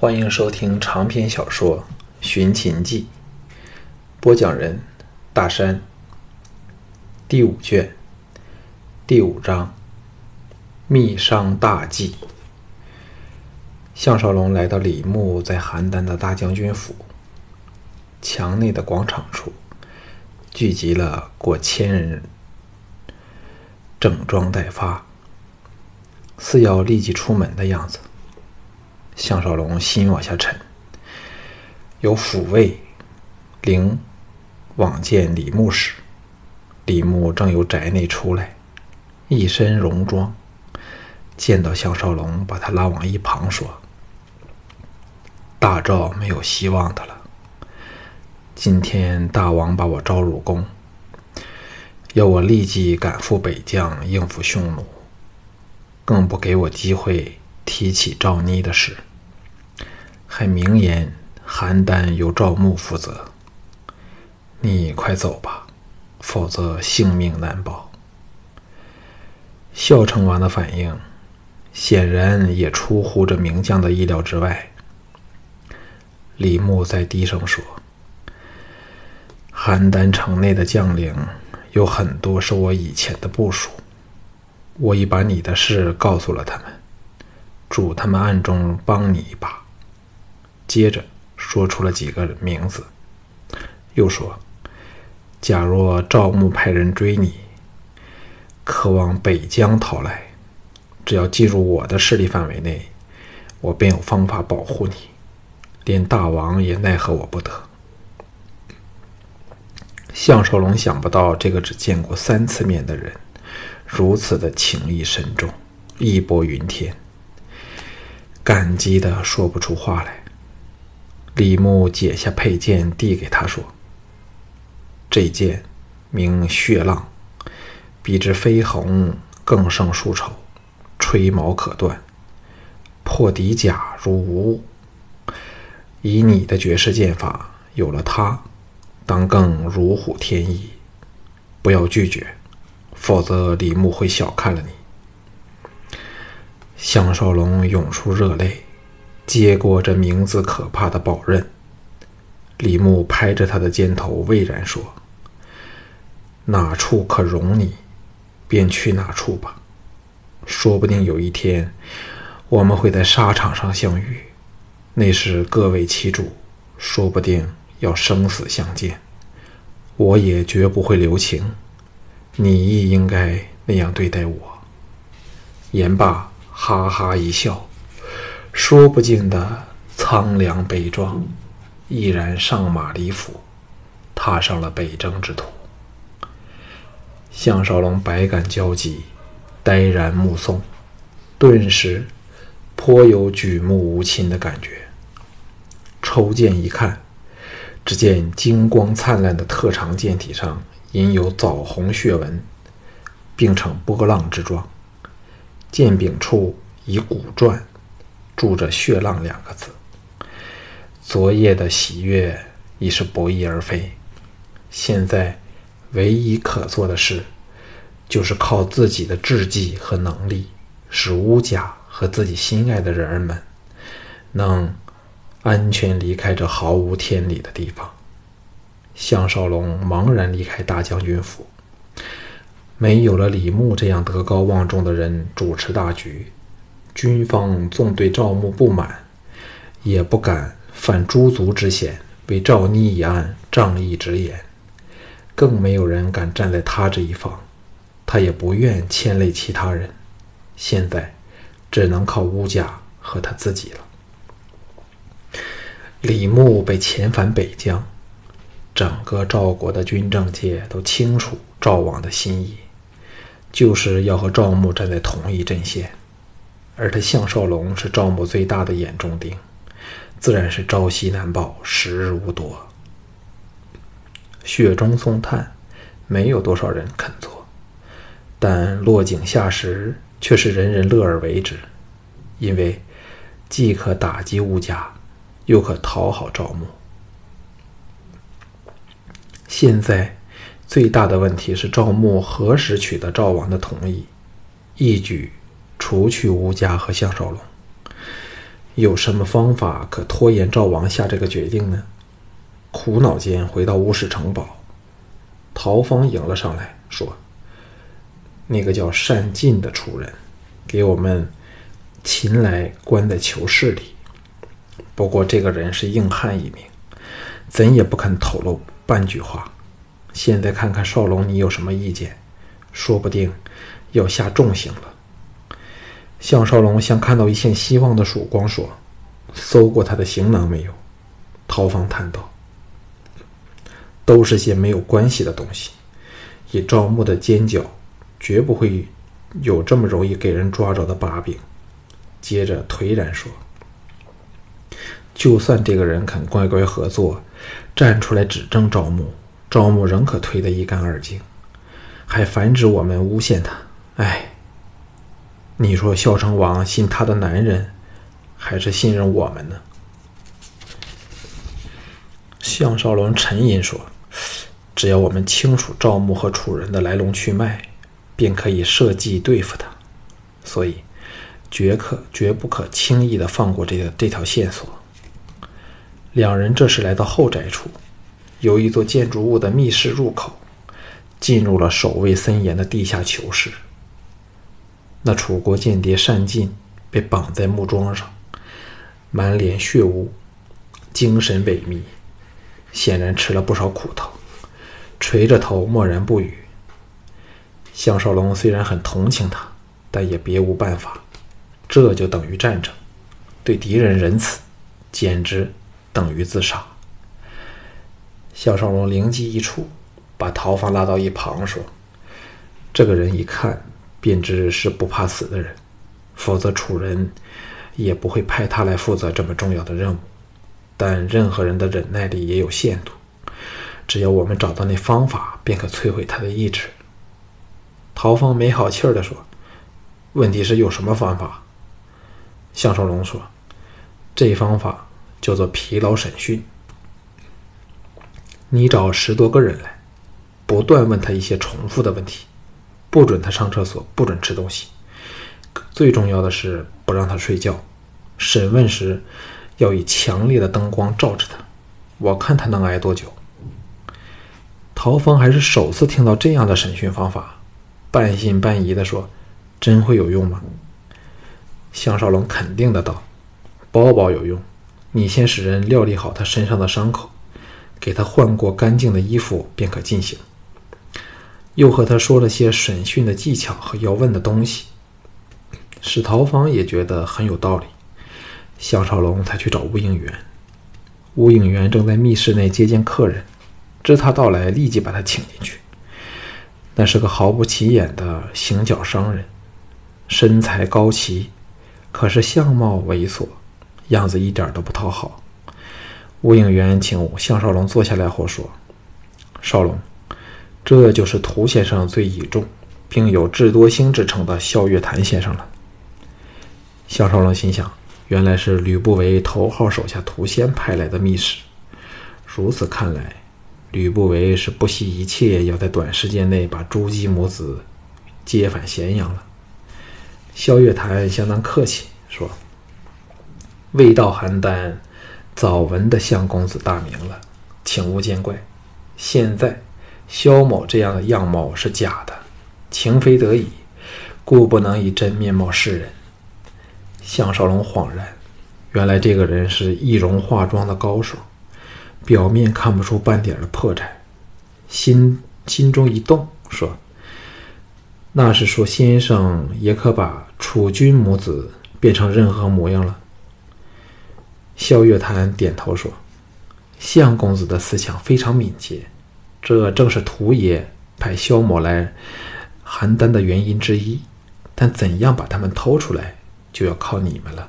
欢迎收听长篇小说《寻秦记》，播讲人：大山。第五卷，第五章：密商大计。项少龙来到李牧在邯郸的大将军府，墙内的广场处聚集了过千人，整装待发，似要立即出门的样子。项少龙心往下沉，有抚慰灵往见李牧时，李牧正由宅内出来，一身戎装，见到项少龙，把他拉往一旁说：“大赵没有希望的了。今天大王把我招入宫，要我立即赶赴北疆应付匈奴，更不给我机会提起赵妮的事。”还明言邯郸由赵牧负责，你快走吧，否则性命难保。孝成王的反应显然也出乎这名将的意料之外。李牧在低声说：“邯郸城内的将领有很多是我以前的部属，我已把你的事告诉了他们，嘱他们暗中帮你一把。”接着说出了几个名字，又说：“假若赵牧派人追你，可往北疆逃来，只要进入我的势力范围内，我便有方法保护你，连大王也奈何我不得。”项少龙想不到这个只见过三次面的人，如此的情义深重，义薄云天，感激的说不出话来。李牧解下佩剑，递给他说：“这剑名血浪，比之飞鸿更胜数筹，吹毛可断，破敌甲如无物。以你的绝世剑法，有了它，当更如虎添翼。不要拒绝，否则李牧会小看了你。”项少龙涌出热泪。接过这名字可怕的宝刃，李牧拍着他的肩头，巍然说：“哪处可容你，便去哪处吧。说不定有一天，我们会在沙场上相遇，那时各为其主，说不定要生死相见。我也绝不会留情，你亦应该那样对待我。”言罢，哈哈一笑。说不尽的苍凉悲壮，毅然上马离府，踏上了北征之途。项少龙百感交集，呆然目送，顿时颇有举目无亲的感觉。抽剑一看，只见金光灿烂的特长剑体上隐有枣红血纹，并呈波浪之状，剑柄处以古篆。住着“血浪”两个字，昨夜的喜悦已是不翼而飞。现在唯一可做的事，就是靠自己的智计和能力，使乌家和自己心爱的人儿们能安全离开这毫无天理的地方。项少龙茫然离开大将军府，没有了李牧这样德高望重的人主持大局。军方纵对赵牧不满，也不敢犯诛族之嫌，为赵妮一案仗义直言，更没有人敢站在他这一方。他也不愿牵累其他人，现在只能靠乌家和他自己了。李牧被遣返北疆，整个赵国的军政界都清楚赵王的心意，就是要和赵牧站在同一阵线。而他项少龙是赵牧最大的眼中钉，自然是朝夕难保，时日无多。雪中送炭，没有多少人肯做，但落井下石却是人人乐而为之，因为既可打击吴家，又可讨好赵牧。现在最大的问题是赵牧何时取得赵王的同意，一举。除去吴家和项少龙，有什么方法可拖延赵王下这个决定呢？苦恼间回到乌氏城堡，陶芳迎了上来，说：“那个叫单进的楚人，给我们擒来关在囚室里。不过这个人是硬汉一名，怎也不肯透露半句话。现在看看少龙，你有什么意见？说不定要下重刑了。”项少龙像看到一线希望的曙光，说：“搜过他的行囊没有？”陶芳叹道：“都是些没有关系的东西。以赵牧的尖角，绝不会有这么容易给人抓着的把柄。”接着颓然说：“就算这个人肯乖乖合作，站出来指证赵牧，赵牧仍可推得一干二净，还反指我们诬陷他。哎。”你说孝成王信他的男人，还是信任我们呢？项少龙沉吟说：“只要我们清楚赵牧和楚人的来龙去脉，便可以设计对付他。所以，绝可绝不可轻易的放过这个这条线索。”两人这时来到后宅处，有一座建筑物的密室入口，进入了守卫森严的地下囚室。那楚国间谍单进被绑在木桩上，满脸血污，精神萎靡，显然吃了不少苦头，垂着头默然不语。项少龙虽然很同情他，但也别无办法。这就等于战争，对敌人仁慈，简直等于自杀。项少龙灵机一触，把陶芳拉到一旁说：“这个人一看。”便知是不怕死的人，否则楚人也不会派他来负责这么重要的任务。但任何人的忍耐力也有限度，只要我们找到那方法，便可摧毁他的意志。陶芳没好气儿地说：“问题是有什么方法？”项少龙说：“这方法叫做疲劳审讯。你找十多个人来，不断问他一些重复的问题。”不准他上厕所，不准吃东西。最重要的是不让他睡觉。审问时要以强烈的灯光照着他，我看他能挨多久。陶芳还是首次听到这样的审讯方法，半信半疑地说：“真会有用吗？”项少龙肯定的道：“包包有用。你先使人料理好他身上的伤口，给他换过干净的衣服，便可进行。”又和他说了些审讯的技巧和要问的东西，史陶芳也觉得很有道理。项少龙才去找吴应元，吴应元正在密室内接见客人，知他到来，立即把他请进去。那是个毫不起眼的行脚商人，身材高齐，可是相貌猥琐，样子一点都不讨好。吴应元请项少龙坐下来后说：“少龙。”这就是涂先生最倚重，并有智多星之称的萧月潭先生了。项少龙心想，原来是吕不韦头号手下涂仙派来的密使。如此看来，吕不韦是不惜一切要在短时间内把朱姬母子接返咸阳了。萧月潭相当客气，说：“未到邯郸，早闻的相公子大名了，请勿见怪。现在。”萧某这样的样貌是假的，情非得已，故不能以真面貌示人。项少龙恍然，原来这个人是易容化妆的高手，表面看不出半点的破绽。心心中一动，说：“那是说先生也可把楚君母子变成任何模样了。”萧月潭点头说：“项公子的思想非常敏捷。”这正是土爷派萧某来邯郸的原因之一，但怎样把他们偷出来，就要靠你们了。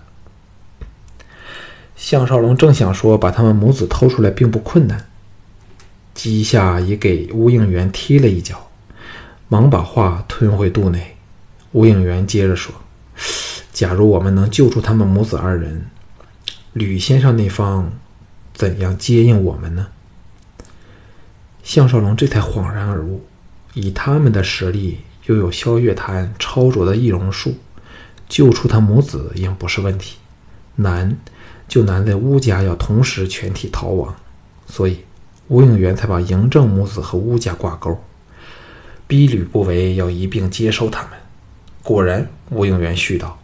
项少龙正想说把他们母子偷出来并不困难，姬夏已给吴应元踢了一脚，忙把话吞回肚内。吴应元接着说：“假如我们能救出他们母子二人，吕先生那方怎样接应我们呢？”项少龙这才恍然而悟，以他们的实力，又有萧月潭超卓的易容术，救出他母子应不是问题。难就难在乌家要同时全体逃亡，所以吴应元才把嬴政母子和乌家挂钩，逼吕不韦要一并接收他们。果然，吴应元续道：“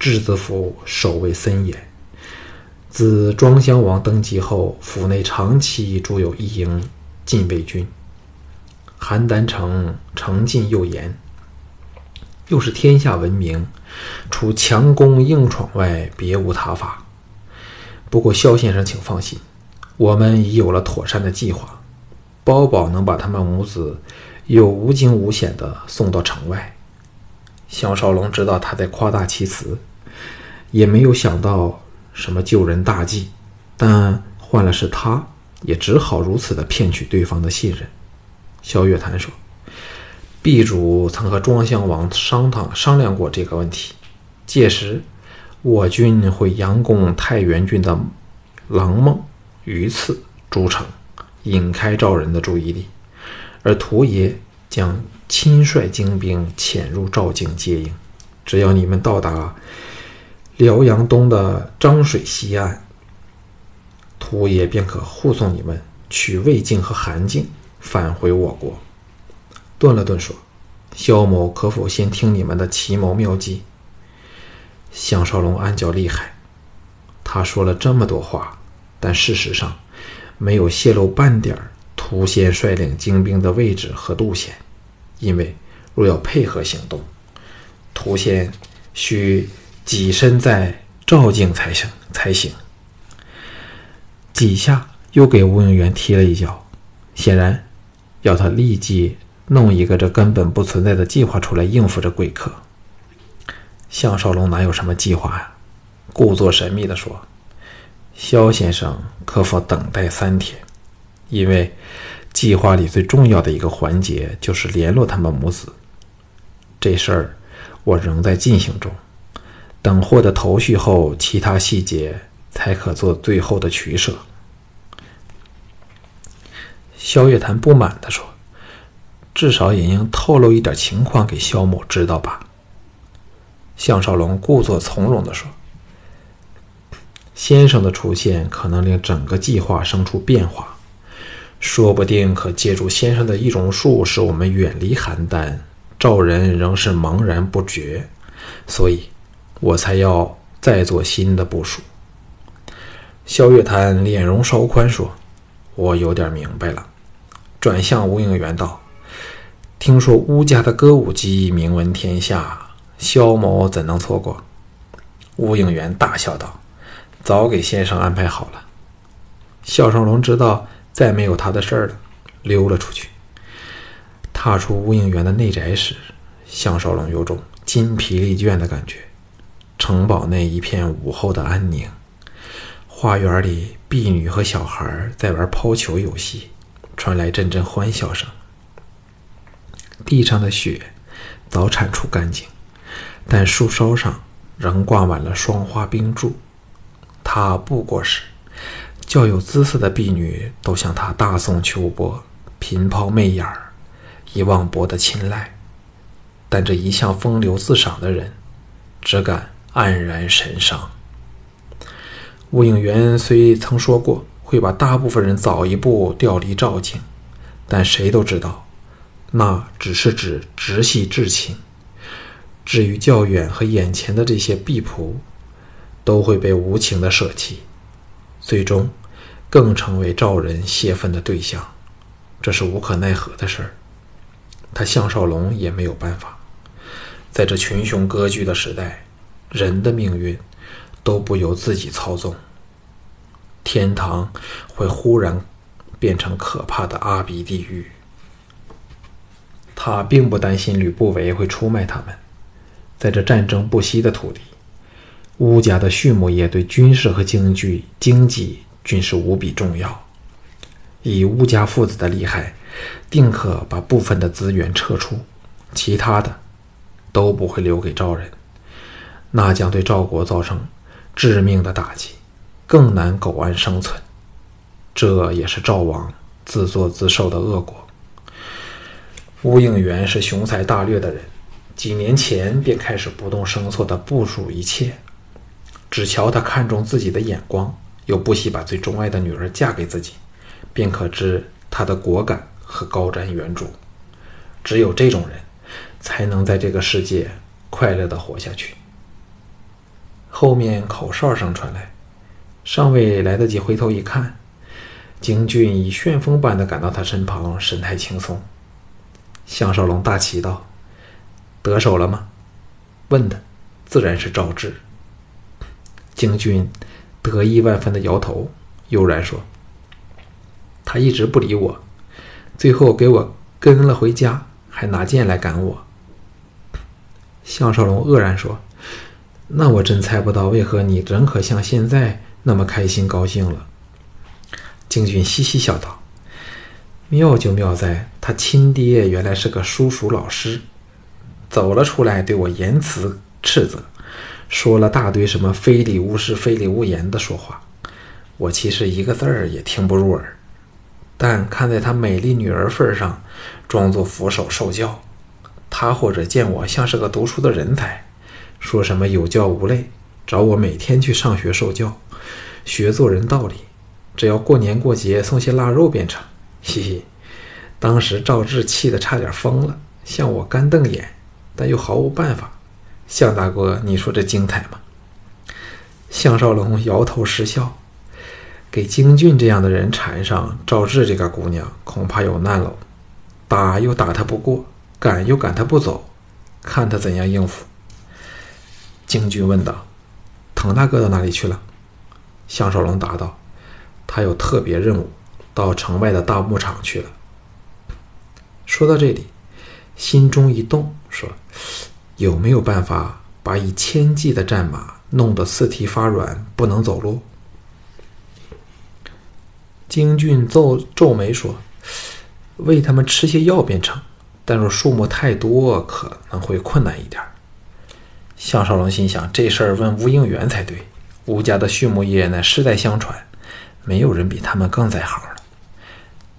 质子府守卫森严，自庄襄王登基后，府内长期驻有一营禁卫军。邯郸城城禁又严。”又是天下闻名，除强攻硬闯外，别无他法。不过肖先生，请放心，我们已有了妥善的计划，包保能把他们母子又无惊无险地送到城外。项少龙知道他在夸大其词，也没有想到什么救人大计，但换了是他，也只好如此的骗取对方的信任。萧月潭说。地主曾和庄襄王商讨商量过这个问题，届时我军会佯攻太原郡的狼孟、榆次诸城，引开赵人的注意力，而屠爷将亲率精兵潜入赵境接应。只要你们到达辽阳东的漳水西岸，屠爷便可护送你们取魏境和韩境，返回我国。顿了顿，说：“萧某可否先听你们的奇谋妙计？”项少龙暗叫厉害。他说了这么多话，但事实上没有泄露半点涂仙率领精兵的位置和路线，因为若要配合行动，涂仙需跻身在赵境才行才行。几下又给吴应元踢了一脚，显然要他立即。弄一个这根本不存在的计划出来应付这贵客。项少龙哪有什么计划呀？故作神秘地说：“肖先生可否等待三天？因为计划里最重要的一个环节就是联络他们母子。这事儿我仍在进行中，等获得头绪后，其他细节才可做最后的取舍。”萧月潭不满地说。至少也应透露一点情况给萧某知道吧。项少龙故作从容地说：“先生的出现可能令整个计划生出变化，说不定可借助先生的易容术，使我们远离邯郸。赵人仍是茫然不觉，所以我才要再做新的部署。”萧月潭脸容稍宽说：“我有点明白了。”转向吴应元道。听说乌家的歌舞伎名闻天下，萧某怎能错过？吴应元大笑道：“早给先生安排好了。”肖少龙知道再没有他的事儿了，溜了出去。踏出吴应元的内宅时，项少龙有种筋疲力倦的感觉。城堡内一片午后的安宁，花园里婢女和小孩在玩抛球游戏，传来阵阵欢笑声。地上的雪早铲除干净，但树梢上仍挂满了霜花冰柱。他不过时，较有姿色的婢女都向他大送秋波，频抛媚眼儿，以望博得青睐。但这一向风流自赏的人，只敢黯然神伤。吴应元虽曾说过会把大部分人早一步调离赵境，但谁都知道。那只是指直系至亲，至于较远和眼前的这些婢仆，都会被无情的舍弃，最终更成为赵人泄愤的对象，这是无可奈何的事儿。他项少龙也没有办法，在这群雄割据的时代，人的命运都不由自己操纵，天堂会忽然变成可怕的阿鼻地狱。他并不担心吕不韦会出卖他们，在这战争不息的土地，乌家的畜牧业对军事和经济经济均是无比重要。以乌家父子的厉害，定可把部分的资源撤出，其他的都不会留给赵人，那将对赵国造成致命的打击，更难苟安生存。这也是赵王自作自受的恶果。乌应元是雄才大略的人，几年前便开始不动声色地部署一切。只瞧他看重自己的眼光，又不惜把最钟爱的女儿嫁给自己，便可知他的果敢和高瞻远瞩。只有这种人，才能在这个世界快乐的活下去。后面口哨声传来，尚未来得及回头一看，京俊已旋风般的赶到他身旁，神态轻松。项少龙大奇道：“得手了吗？”问的自然是赵志。京俊得意万分的摇头，悠然说：“他一直不理我，最后给我跟了回家，还拿剑来赶我。”项少龙愕然说：“那我真猜不到，为何你仍可像现在那么开心高兴了？”京俊嘻嘻笑道：“妙就妙在，他亲爹原来是个叔叔老师，走了出来，对我言辞斥责。”说了大堆什么“非礼勿视，非礼勿言”的说话，我其实一个字儿也听不入耳。但看在他美丽女儿份上，装作俯首受教。他或者见我像是个读书的人才，说什么有教无类，找我每天去上学受教，学做人道理。只要过年过节送些腊肉便成。嘻嘻，当时赵志气得差点疯了，向我干瞪眼，但又毫无办法。向大哥，你说这精彩吗？向少龙摇头失笑，给京俊这样的人缠上赵志这个姑娘，恐怕有难喽。打又打他不过，赶又赶他不走，看他怎样应付。京俊问道：“滕大哥到哪里去了？”向少龙答道：“他有特别任务，到城外的大牧场去了。”说到这里，心中一动，说。有没有办法把以千计的战马弄得四蹄发软，不能走路？京俊皱皱眉说：“喂他们吃些药便成，但若数目太多，可能会困难一点。”项少龙心想：这事儿问吴应元才对。吴家的畜牧业乃世代相传，没有人比他们更在行了。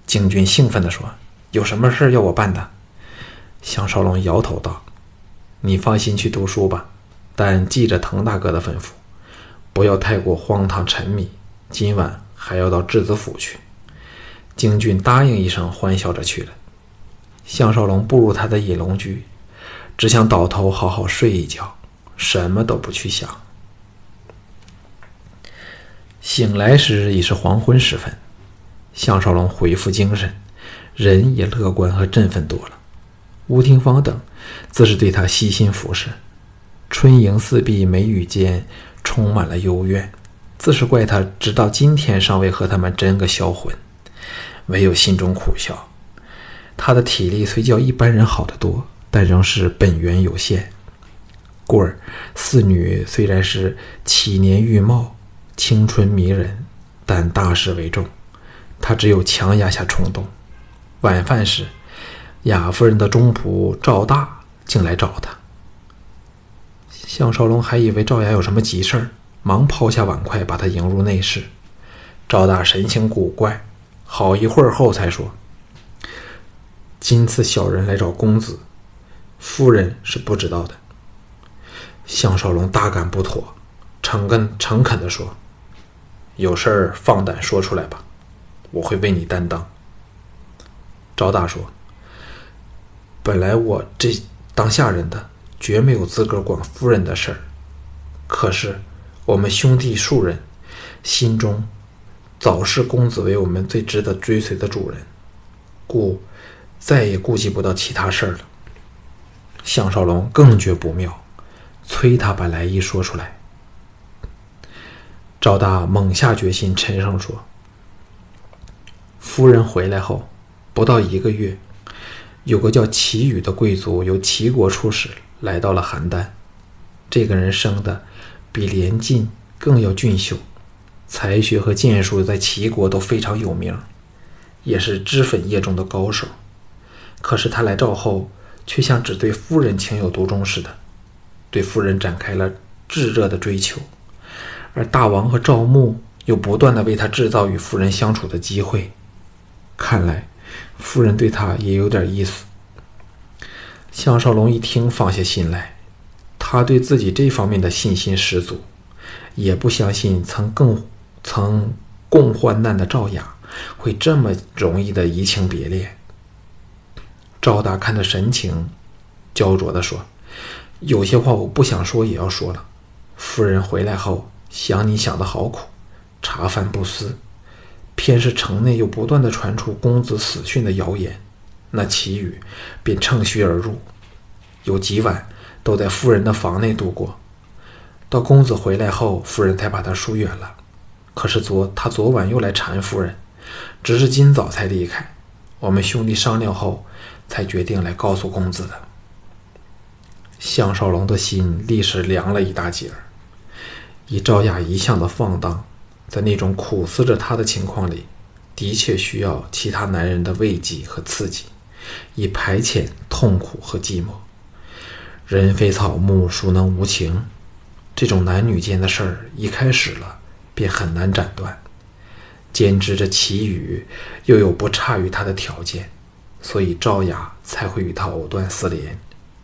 京俊兴奋地说：“有什么事要我办的？”项少龙摇头道。你放心去读书吧，但记着滕大哥的吩咐，不要太过荒唐沉迷。今晚还要到质子府去。京俊答应一声，欢笑着去了。项少龙步入他的隐龙居，只想倒头好好睡一觉，什么都不去想。醒来时已是黄昏时分，项少龙恢复精神，人也乐观和振奋多了。吴廷芳等。自是对他悉心服侍，春迎四壁，眉宇间充满了幽怨，自是怪他直到今天尚未和他们真个销魂，唯有心中苦笑。他的体力虽较一般人好得多，但仍是本源有限。故而四女虽然是起年玉貌，青春迷人，但大事为重，他只有强压下冲动。晚饭时，雅夫人的中仆赵大。竟来找他，项少龙还以为赵雅有什么急事儿，忙抛下碗筷，把他迎入内室。赵大神情古怪，好一会儿后才说：“今次小人来找公子，夫人是不知道的。”项少龙大感不妥，诚恳诚恳地说：“有事儿放胆说出来吧，我会为你担当。”赵大说：“本来我这……”当下人的绝没有资格管夫人的事儿，可是我们兄弟数人心中早视公子为我们最值得追随的主人，故再也顾及不到其他事儿了。项少龙更觉不妙，催他把来意说出来。赵大猛下决心，沉声说：“夫人回来后不到一个月。”有个叫齐宇的贵族由齐国出使，来到了邯郸。这个人生的比连晋更要俊秀，才学和剑术在齐国都非常有名，也是脂粉业中的高手。可是他来赵后，却像只对夫人情有独钟似的，对夫人展开了炙热的追求。而大王和赵牧又不断的为他制造与夫人相处的机会，看来。夫人对他也有点意思。项少龙一听，放下心来，他对自己这方面的信心十足，也不相信曾共曾共患难的赵雅会这么容易的移情别恋。赵大看他神情焦灼的说：“有些话我不想说也要说了。夫人回来后想你想的好苦，茶饭不思，偏是城内又不断的传出公子死讯的谣言，那祁宇便乘虚而入，有几晚都在夫人的房内度过。到公子回来后，夫人才把他疏远了。可是昨他昨晚又来缠夫人，只是今早才离开。我们兄弟商量后。”才决定来告诉公子的。项少龙的心立时凉了一大截儿。以赵雅一向的放荡，在那种苦思着他的情况里，的确需要其他男人的慰藉和刺激，以排遣痛苦和寂寞。人非草木，孰能无情？这种男女间的事儿一开始了，便很难斩断。兼之这祁宇又有不差于他的条件。所以赵雅才会与他藕断丝连，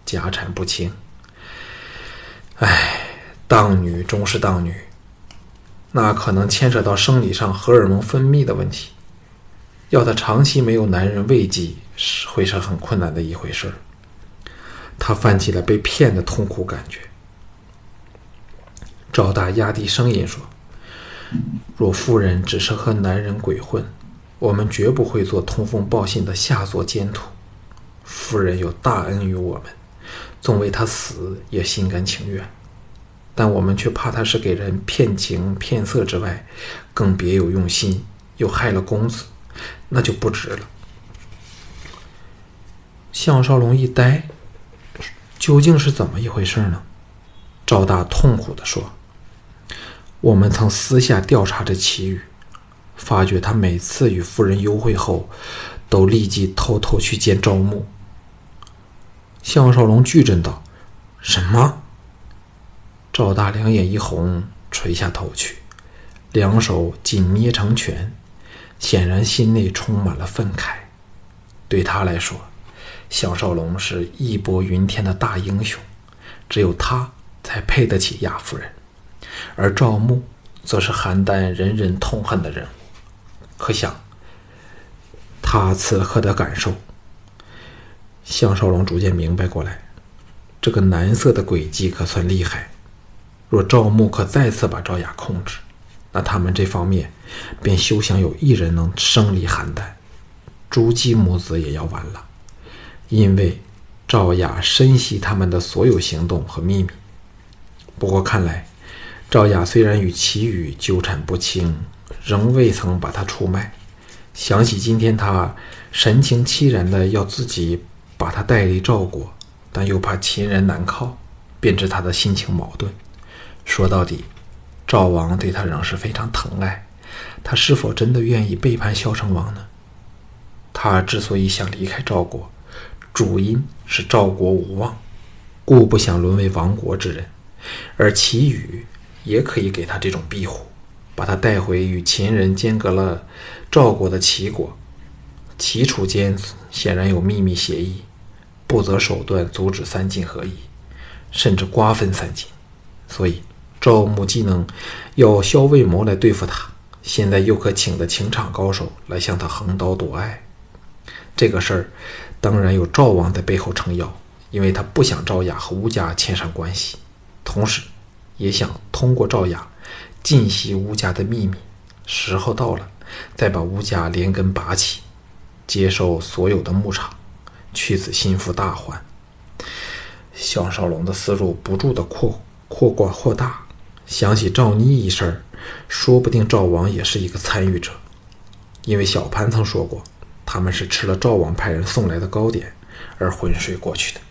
家产不清。唉，当女终是当女，那可能牵扯到生理上荷尔蒙分泌的问题。要她长期没有男人慰藉，是会是很困难的一回事儿。他泛起了被骗的痛苦感觉。赵大压低声音说：“若夫人只是和男人鬼混。”我们绝不会做通风报信的下作奸徒。夫人有大恩于我们，纵为他死也心甘情愿。但我们却怕他是给人骗情骗色之外，更别有用心，又害了公子，那就不值了。项少龙一呆，究竟是怎么一回事呢？赵大痛苦地说：“我们曾私下调查着祁宇。”发觉他每次与夫人幽会后，都立即偷偷去见赵牧。项少龙巨震道：“什么？”赵大两眼一红，垂下头去，两手紧捏成拳，显然心内充满了愤慨。对他来说，项少龙是义薄云天的大英雄，只有他才配得起亚夫人，而赵牧则是邯郸人人痛恨的人物。可想，他此刻的感受。项少龙逐渐明白过来，这个男色的诡计可算厉害。若赵牧可再次把赵雅控制，那他们这方面便休想有一人能生离邯郸。朱姬母子也要完了，因为赵雅深悉他们的所有行动和秘密。不过看来，赵雅虽然与齐宇纠缠不清。仍未曾把他出卖。想起今天他神情凄然的要自己把他带离赵国，但又怕秦人难靠，便知他的心情矛盾。说到底，赵王对他仍是非常疼爱，他是否真的愿意背叛萧成王呢？他之所以想离开赵国，主因是赵国无望，故不想沦为亡国之人，而齐宇也可以给他这种庇护。把他带回与秦人间隔了赵国的齐国，齐楚间显然有秘密协议，不择手段阻止三晋合一，甚至瓜分三晋。所以赵牧既能要萧卫谋来对付他，现在又可请的情场高手来向他横刀夺爱。这个事儿当然有赵王在背后撑腰，因为他不想赵雅和吴家牵上关系，同时也想通过赵雅。尽息吴家的秘密，时候到了，再把吴家连根拔起，接受所有的牧场，去此心腹大患。项少龙的思路不住的扩扩广扩大，想起赵妮一事，说不定赵王也是一个参与者，因为小潘曾说过，他们是吃了赵王派人送来的糕点而昏睡过去的。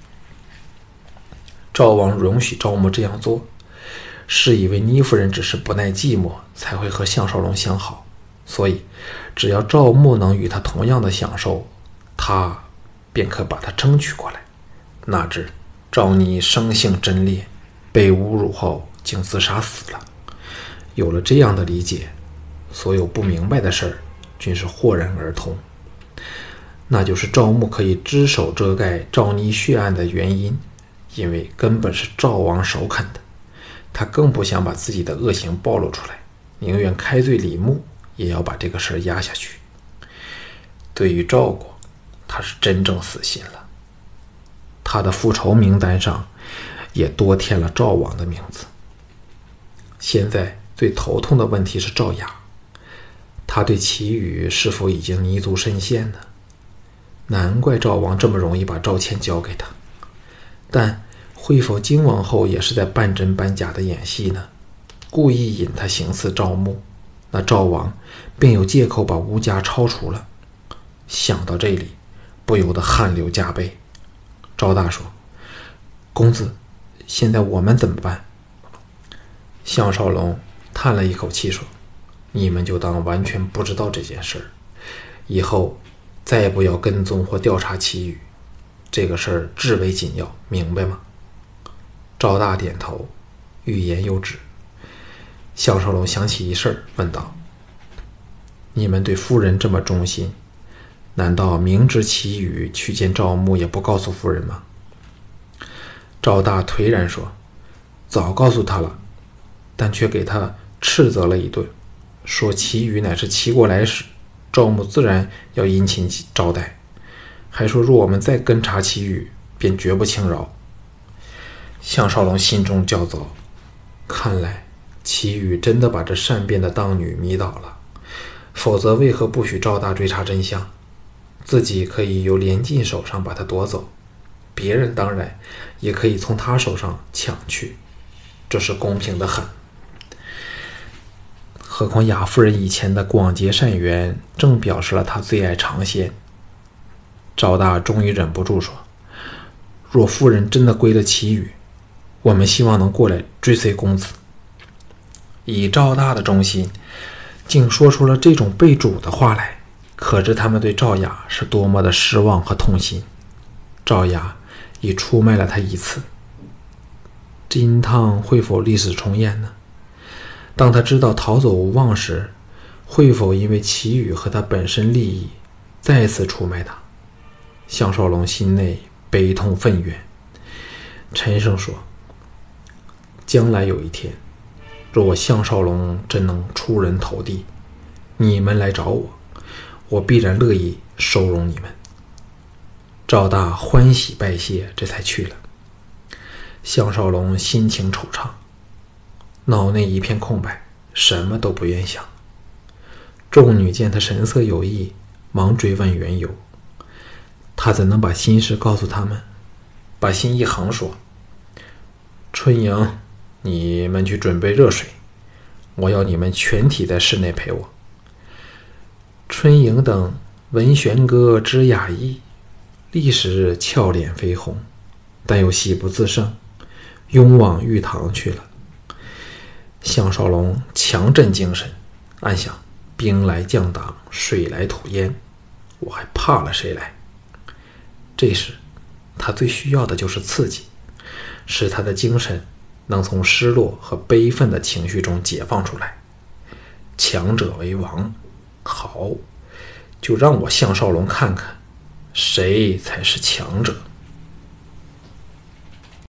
赵王容许赵牧这样做。是以为倪夫人只是不耐寂寞，才会和项少龙相好，所以只要赵牧能与他同样的享受，他便可把他争取过来。哪知赵妮生性贞烈，被侮辱后竟自杀死了。有了这样的理解，所有不明白的事儿均是豁然而通。那就是赵牧可以只手遮盖赵妮血案的原因，因为根本是赵王首肯的。他更不想把自己的恶行暴露出来，宁愿开罪李牧，也要把这个事儿压下去。对于赵国，他是真正死心了。他的复仇名单上也多添了赵王的名字。现在最头痛的问题是赵雅，他对齐羽是否已经泥足深陷呢？难怪赵王这么容易把赵倩交给他，但。会否金王后也是在半真半假的演戏呢？故意引他行刺赵牧，那赵王便有借口把吴家抄除了。想到这里，不由得汗流浃背。赵大说：“公子，现在我们怎么办？”项少龙叹了一口气说：“你们就当完全不知道这件事儿，以后再也不要跟踪或调查其余。这个事儿至为紧要，明白吗？”赵大点头，欲言又止。项少龙想起一事，问道：“你们对夫人这么忠心，难道明知其余去见赵牧也不告诉夫人吗？”赵大颓然说：“早告诉他了，但却给他斥责了一顿，说其余乃是齐国来使，赵牧自然要殷勤招待，还说若我们再跟查其余，便绝不轻饶。”项少龙心中焦躁，看来齐羽真的把这善变的当女迷倒了，否则为何不许赵大追查真相？自己可以由连晋手上把他夺走，别人当然也可以从他手上抢去，这是公平的很。何况雅夫人以前的广结善缘，正表示了她最爱尝鲜。赵大终于忍不住说：“若夫人真的归了齐羽。”我们希望能过来追随公子。以赵大的忠心，竟说出了这种被主的话来，可知他们对赵雅是多么的失望和痛心。赵雅已出卖了他一次，金汤会否历史重演呢？当他知道逃走无望时，会否因为祁宇和他本身利益，再次出卖他？项少龙心内悲痛愤怨，沉声说。将来有一天，若我项少龙真能出人头地，你们来找我，我必然乐意收容你们。赵大欢喜拜谢，这才去了。项少龙心情惆怅，脑内一片空白，什么都不愿想。众女见他神色有异，忙追问缘由。他怎能把心事告诉他们？把心一横，说：“春莹。”你们去准备热水，我要你们全体在室内陪我。春莹等闻玄哥之雅意，立时俏脸绯红，但又喜不自胜，拥往玉堂去了。项少龙强振精神，暗想：兵来将挡，水来土掩，我还怕了谁来？这时，他最需要的就是刺激，使他的精神。能从失落和悲愤的情绪中解放出来，强者为王。好，就让我项少龙看看，谁才是强者。